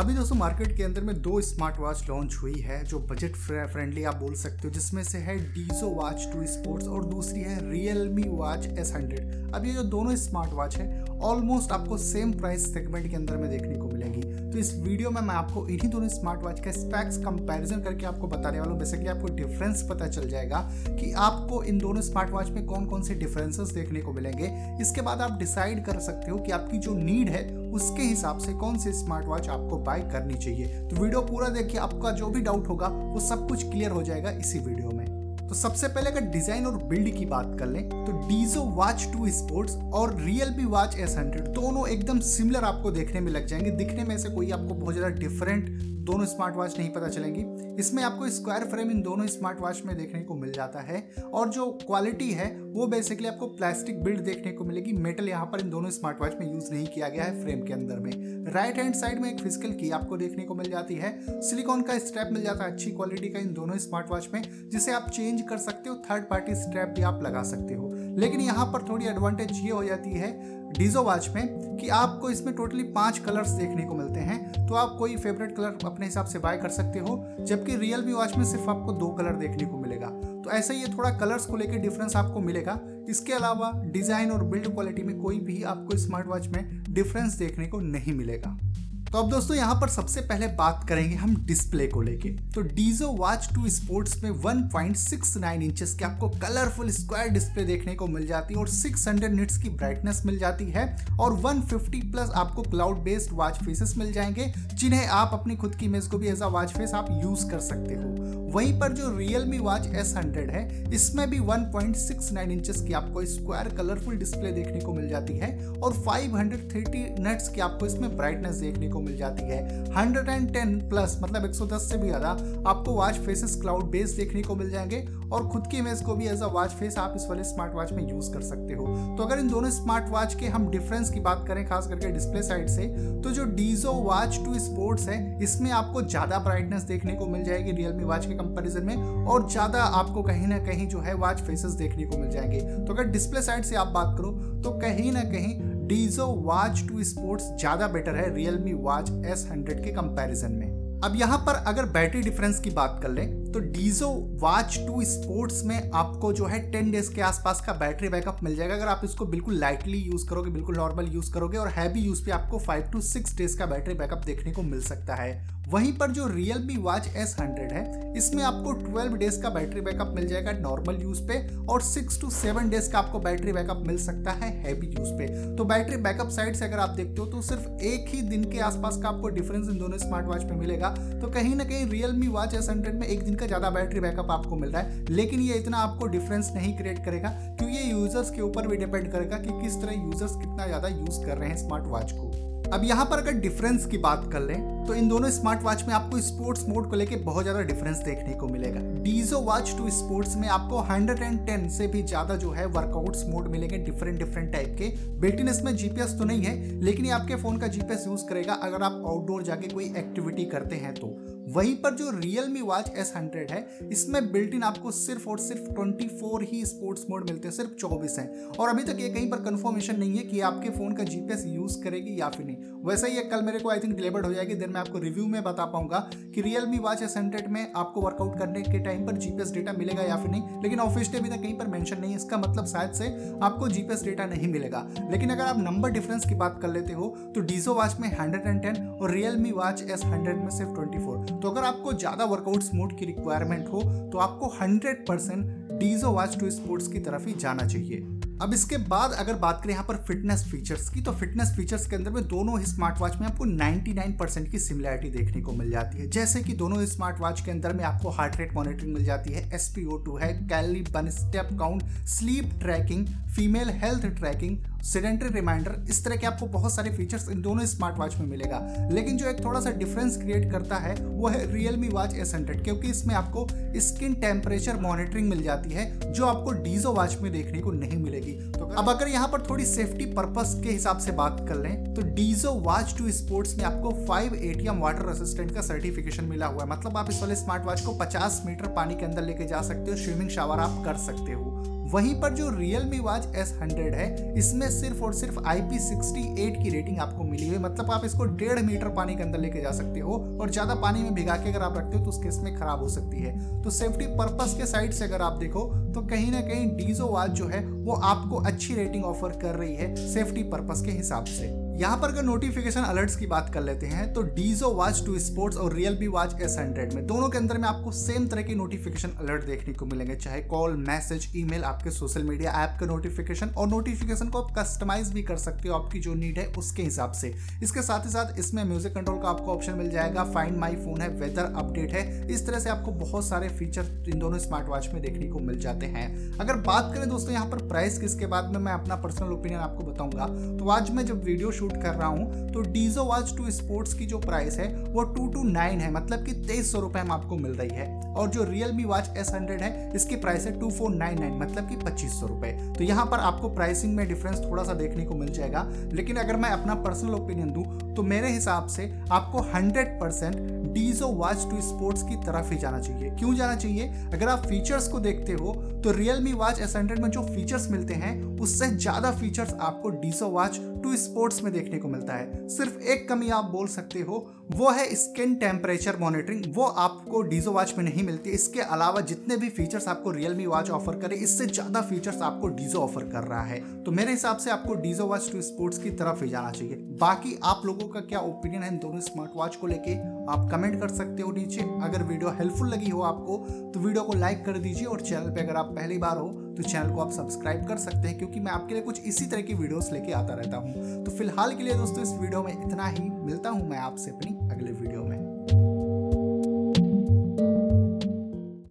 अभी दोस्तों मार्केट के अंदर में दो स्मार्ट वॉच लॉन्च हुई है, जो बजट फ्रेंडली आप बोल सकते हो, जिसमें से है डीजो वॉच टू स्पोर्ट्स और दूसरी है रियलमी वॉच एस हंड्रेड अब ये जो दोनों स्मार्ट वॉच है ऑलमोस्ट आपको सेम प्राइस सेगमेंट के अंदर में देखने को मिलेंगी। तो इस वीडियो में मैं आपको इन्हीं दोनों स्मार्ट वॉच का स्पैक्स कंपैरिजन करके आपको बताने वाला हूँ। बेसिकली आपको डिफरेंस पता चल जाएगा कि आपको इन दोनों स्मार्ट वॉच में कौन कौन से डिफरेंसेस देखने को मिलेंगे। इसके बाद आप डिसाइड कर सकते हो कि आपकी जो नीड है, उसके हिसाब से कौन सी स्मार्ट वॉच आपको बाय करनी चाहिए। तो वीडियो पूरा देखिए, आपका जो भी डाउट होगा, वो सब कुछ क्लियर हो जाएगा इसी वीडियो में। तो सबसे पहले अगर डिज़ाइन और बिल्ड की बात कर लें तो डीजो, वॉच, टू स्पोर्ट्स और Realme watch S hundred, दोनों एकदम सिमिलर आपको देखने में लग जाएँगे। दिखने में से कोई आपको बहुत ज़्यादा डिफरेंट दोनों स्मार्ट वॉच नहीं पता चलेंगी। इसमें आपको स्क्वायर फ्रेम इन दोनों स्मार्ट वॉच में देखने को मिल जाता है और जो क्वालिटी है वो बेसिकली आपको प्लास्टिक बिल्ड देखने को मिलेगी। मेटल यहाँ पर इन दोनों स्मार्ट वॉच में यूज़ नहीं किया गया है फ्रेम के अंदर में। राइट हैंड साइड में एक फ़िज़िकल की आपको देखने को मिल जाती है। सिलिकॉन का स्ट्रैप मिल जाता है अच्छी क्वालिटी का इन दोनों स्मार्ट वॉच में, जिसे आप चेंज कर सकते हो। थर्ड पार्टी स्ट्रैप भी आप लगा सकते हो। लेकिन यहाँ पर थोड़ी एडवांटेज ये हो जाती है डीजो वॉच में कि आपको इसमें टोटली पाँच कलर्स देखने को मिलते हैं। तो आप कोई फेवरेट कलर अपने हिसाब से बाय कर सकते हो, जबकि रियल वॉच में सिर्फ़ आपको दो कलर देखने को मिलेगा। तो ऐसे ही थोड़ा कलर्स को लेकर डिफरेंस आपको मिलेगा। इसके अलावा डिज़ाइन और बिल्ड क्वालिटी में कोई भी आपको स्मार्ट वॉच में डिफरेंस देखने को नहीं मिलेगा। तो अब दोस्तों, यहाँ पर सबसे पहले बात करेंगे हम डिस्प्ले को लेके। तो डीजो वॉच टू स्पोर्ट्स में 1.69 इंचेस की आपको कलरफुल स्क्वायर डिस्प्ले देखने को मिल जाती है और 600 निट्स की ब्राइटनेस मिल जाती है और 150 प्लस आपको क्लाउड बेस्ड वॉच फेसेस मिल जाएँगे, जिन्हें आप अपनी खुद की इमेज को भी एज अ वॉच फेस आप यूज़ कर सकते हो। वहीं पर जो Realme Watch S100 है, इसमें भी 1.69 इंचेस की आपको स्क्वायर कलरफुल डिस्प्ले देखने को मिल जाती है और 530 नट्स की आपको इसमें ब्राइटनेस देखने को मिल जाती है। 110 प्लस मतलब 110 से भी ज़्यादा आपको वॉच फेसेस क्लाउड बेस देखने को मिल जाएँगे और खुद की इमेज को भी एज अ वॉच फेस आप इस वाले स्मार्ट वॉच में यूज़ कर सकते हो। तो अगर इन दोनों स्मार्ट वॉच के हम डिफरेंस की बात करें, खास करके डिस्प्ले साइड से तो जो डीजो वॉच टू स्पोर्ट्स है, इसमें आपको ज़्यादा ब्राइटनेस देखने को मिल जाएगी रियलमी वॉच के कंपैरिजन में और ज़्यादा आपको कहीं ना कहीं जो है वॉच फेसेस देखने को मिल जाएँगे। तो अगर डिस्प्ले साइड से आप बात करो तो कहीं ना कहीं डीजो वॉच टू स्पोर्ट्स ज़्यादा बेटर है रियलमी वॉच एस हंड्रेड के कंपेरिजन में। अब यहाँ पर अगर बैटरी डिफरेंस की बात कर लें तो डीजो वॉच टू स्पोर्ट्स में आपको जो है टेन डेज़ के आसपास का बैटरी बैकअप मिल जाएगा। अगर आप इसको बिल्कुल लाइटली यूज़ करोगे, बिल्कुल नॉर्मल यूज़ करोगे और हैवी यूज़ पे आपको फाइव टू सिक्स डेज़ का बैटरी बैकअप देखने को मिल सकता है। वहीं पर जो Realme watch S hundred है, इसमें आपको 12 डेज़ का बैटरी बैकअप मिल जाएगा नॉर्मल यूज़ पे और 6 टू 7 डेज़ का आपको बैटरी बैकअप मिल सकता है हैवी यूज़ पे। तो बैटरी बैकअप साइड से अगर आप देखते हो तो सिर्फ़ एक ही दिन के आसपास का आपको डिफरेंस इन दोनों स्मार्ट वॉच में मिलेगा। तो कहीं ना कहीं Realme Watch S100 में एक दिन का ज़्यादा बैटरी बैकअप आपको मिल रहा है। लेकिन ये इतना आपको डिफरेंस नहीं क्रिएट करेगा, क्योंकि ये यूज़र्स के ऊपर भी डिपेंड करेगा कि किस तरह यूज़र्स कितना ज़्यादा यूज़ कर रहे हैं स्मार्ट वॉच को। अब यहाँ पर अगर डिफरेंस की बात कर लें तो इन दोनों स्मार्ट वॉच में आपको स्पोर्ट्स मोड को लेके बहुत ज़्यादा डिफरेंस देखने को मिलेगा। डीजो वॉच टू स्पोर्ट्स में आपको 110 से भी ज़्यादा जो है वर्कआउट्स मोड मिलेंगे डिफरेंट डिफरेंट टाइप के। बिल्टिन में जीपीएस तो नहीं है, लेकिन ये आपके फ़ोन का जीपीएस यूज़ करेगा अगर आप आउटडोर जाके कोई एक्टिविटी करते हैं तो। वहीं पर जो Realme Watch S100 है, इसमें बिल्ट इन आपको सिर्फ़ और सिर्फ़ 24 ही स्पोर्ट्स मोड मिलते हैं, सिर्फ़ 24 हैं। और अभी तक ये कहीं पर कंफर्मेशन नहीं है कि आपके फ़ोन का जीपीएस यूज़ करेगी या फिर नहीं। वैसे ही कल मेरे को आई थिंक डिलीवर्ड हो जाएगी। देन मैं आपको रिव्यू में बता पाऊँगा कि Realme watch S hundred में आपको वर्कआउट करने के टाइम पर जीपीएस डेटा मिलेगा या फिर नहीं। लेकिन ऑफिशियली अभी तक कहीं पर मेंशन नहीं है। इसका मतलब शायद से आपको जीपीएस डेटा नहीं मिलेगा। लेकिन अगर आप नंबर डिफरेंस की बात कर लेते हो तो डीजो वॉच में 110 और Realme एस S100 में सिर्फ़ 24 तो अगर आपको ज़्यादा वर्कआउट मोड की रिक्वायरमेंट हो तो आपको 100 percent Dizo watch two sports की तरफ़ ही जाना चाहिए। अब इसके बाद अगर बात करें यहाँ पर फिटनेस फीचर्स की तो फिटनेस फीचर्स के अंदर में दोनों ही स्मार्ट वॉच में आपको 99 परसेंट की सिमिलैरिटी देखने को मिल जाती है। जैसे कि दोनों स्मार्ट वॉच के अंदर में आपको हार्ट रेट मॉनिटरिंग मिल जाती है एस है calorie burn step count sleep tracking female health tracking sedentary reminder इस तरह के आपको बहुत सारे फीचर्स इन दोनों स्मार्ट वॉच में मिलेगा। लेकिन जो एक थोड़ा सा डिफरेंस क्रिएट करता है, वो है रियलमी वॉच एस हंड्रेड क्योंकि इसमें आपको स्किन टेम्परेचर मॉनिटरिंग मिल जाती है, जो आपको डीजो वॉच में देखने को नहीं मिलेगी। तो अब अगर यहाँ पर थोड़ी सेफ्टी पर्पज के हिसाब से बात कर लें तो डीजो वॉच टू स्पोर्ट्स में आपको फाइव एटीएम वाटर असिस्टेंट का सर्टिफिकेशन मिला हुआ है। मतलब आप इस वाले स्मार्ट वॉच को 50 मीटर पानी के अंदर लेके जा सकते हो स्विमिंग शावर आप कर सकते हो। वहीं पर जो Realme watch S hundred है, इसमें सिर्फ़ और सिर्फ़ आई पी सिक्सटी एट की रेटिंग आपको मिली हुई मतलब आप इसको डेढ़ मीटर पानी के अंदर लेके जा सकते हो और ज़्यादा पानी में भिगा के अगर आप रखते हो तो उसके इसमें खराब हो सकती है। तो सेफ्टी पर्पज के साइड से अगर आप देखो तो कहीं ना कहीं डीजो वॉच जो है, वो आपको अच्छी रेटिंग ऑफ़र कर रही है सेफ्टी पर्पज के हिसाब से। यहाँ पर अगर नोटिफिकेशन अलर्ट्स की बात कर लेते हैं तो डीजो वॉच टू स्पोर्ट्स और Realme watch S hundred में दोनों के अंदर में आपको सेम तरह की नोटिफिकेशन अलर्ट देखने को मिलेंगे, चाहे कॉल मैसेज ईमेल आपके सोशल मीडिया ऐप का नोटिफिकेशन और नोटिफिकेशन को आप कस्टमाइज भी कर सकते हो आपकी जो नीड है उसके हिसाब से। इसके साथ ही साथ इसमें म्यूज़िक कंट्रोल का आपको ऑप्शन मिल जाएगा फाइंड माई फ़ोन है वेदर अपडेट है, इस तरह से आपको बहुत सारे फीचर इन दोनों स्मार्ट वॉच में देखने को मिल जाते हैं। अगर बात करें दोस्तों यहाँ पर प्राइस किसके बाद में, मैं अपना पर्सनल ओपिनियन आपको बताऊँगा। तो आज मैं जब वीडियो शूट कर रहा हूँ तो डीजो वॉच टू स्पोर्ट्स की जो प्राइस है, वो टू टू नाइन है मतलब कि तेईस सौ रुपए में आपको मिल रही है। और जो Realme watch S hundred है, इसकी प्राइस है टू फोर नाइन नाइन मतलब कि पच्चीस सौ रुपए। तो यहाँ पर आपको प्राइसिंग में डिफरेंस थोड़ा सा देखने को मिल जाएगा, लेकिन अगर मैं अपना पर्सनल ओपिनियन दूँ तो मेरे हिसाब से आपको hundred percent Dizo watch two sports की तरफ़ ही जाना चाहिए। क्यों जाना चाहिए? अगर आप फीचर्स को देखते हो तो Realme watch S hundred में जो फीचर्स मिलते हैं, उससे ज़्यादा फीचर्स आपको डीजो वॉच टू स्पोर्ट्स में देखने को मिलता है। सिर्फ़ एक कमी आप बोल सकते हो, वो है स्किन टेम्परेचर मॉनिटरिंग वो आपको डीजो वॉच में नहीं मिलती। इसके अलावा जितने भी फीचर्स आपको रियलमी वॉच ऑफ़र करे, इससे ज़्यादा फीचर्स आपको डीजो ऑफ़र कर रहा है। तो मेरे हिसाब से आपको डीजो वॉच टू स्पोर्ट्स की तरफ़ ही जाना चाहिए। बाकी आप लोगों का क्या ओपिनियन है इन दोनों स्मार्ट वॉच को लेके, आप कमेंट कर सकते हो नीचे। अगर वीडियो हेल्पफुल लगी हो आपको तो वीडियो को लाइक कर दीजिए और चैनल पर अगर आप पहली बार हो तो चैनल को आप सब्सक्राइब कर सकते हैं, क्योंकि मैं आपके लिए कुछ इसी तरह की वीडियोस लेके आता रहता हूँ। तो फ़िलहाल के लिए दोस्तों, इस वीडियो में इतना ही। मिलता हूँ मैं आपसे अपनी अगले वीडियो में।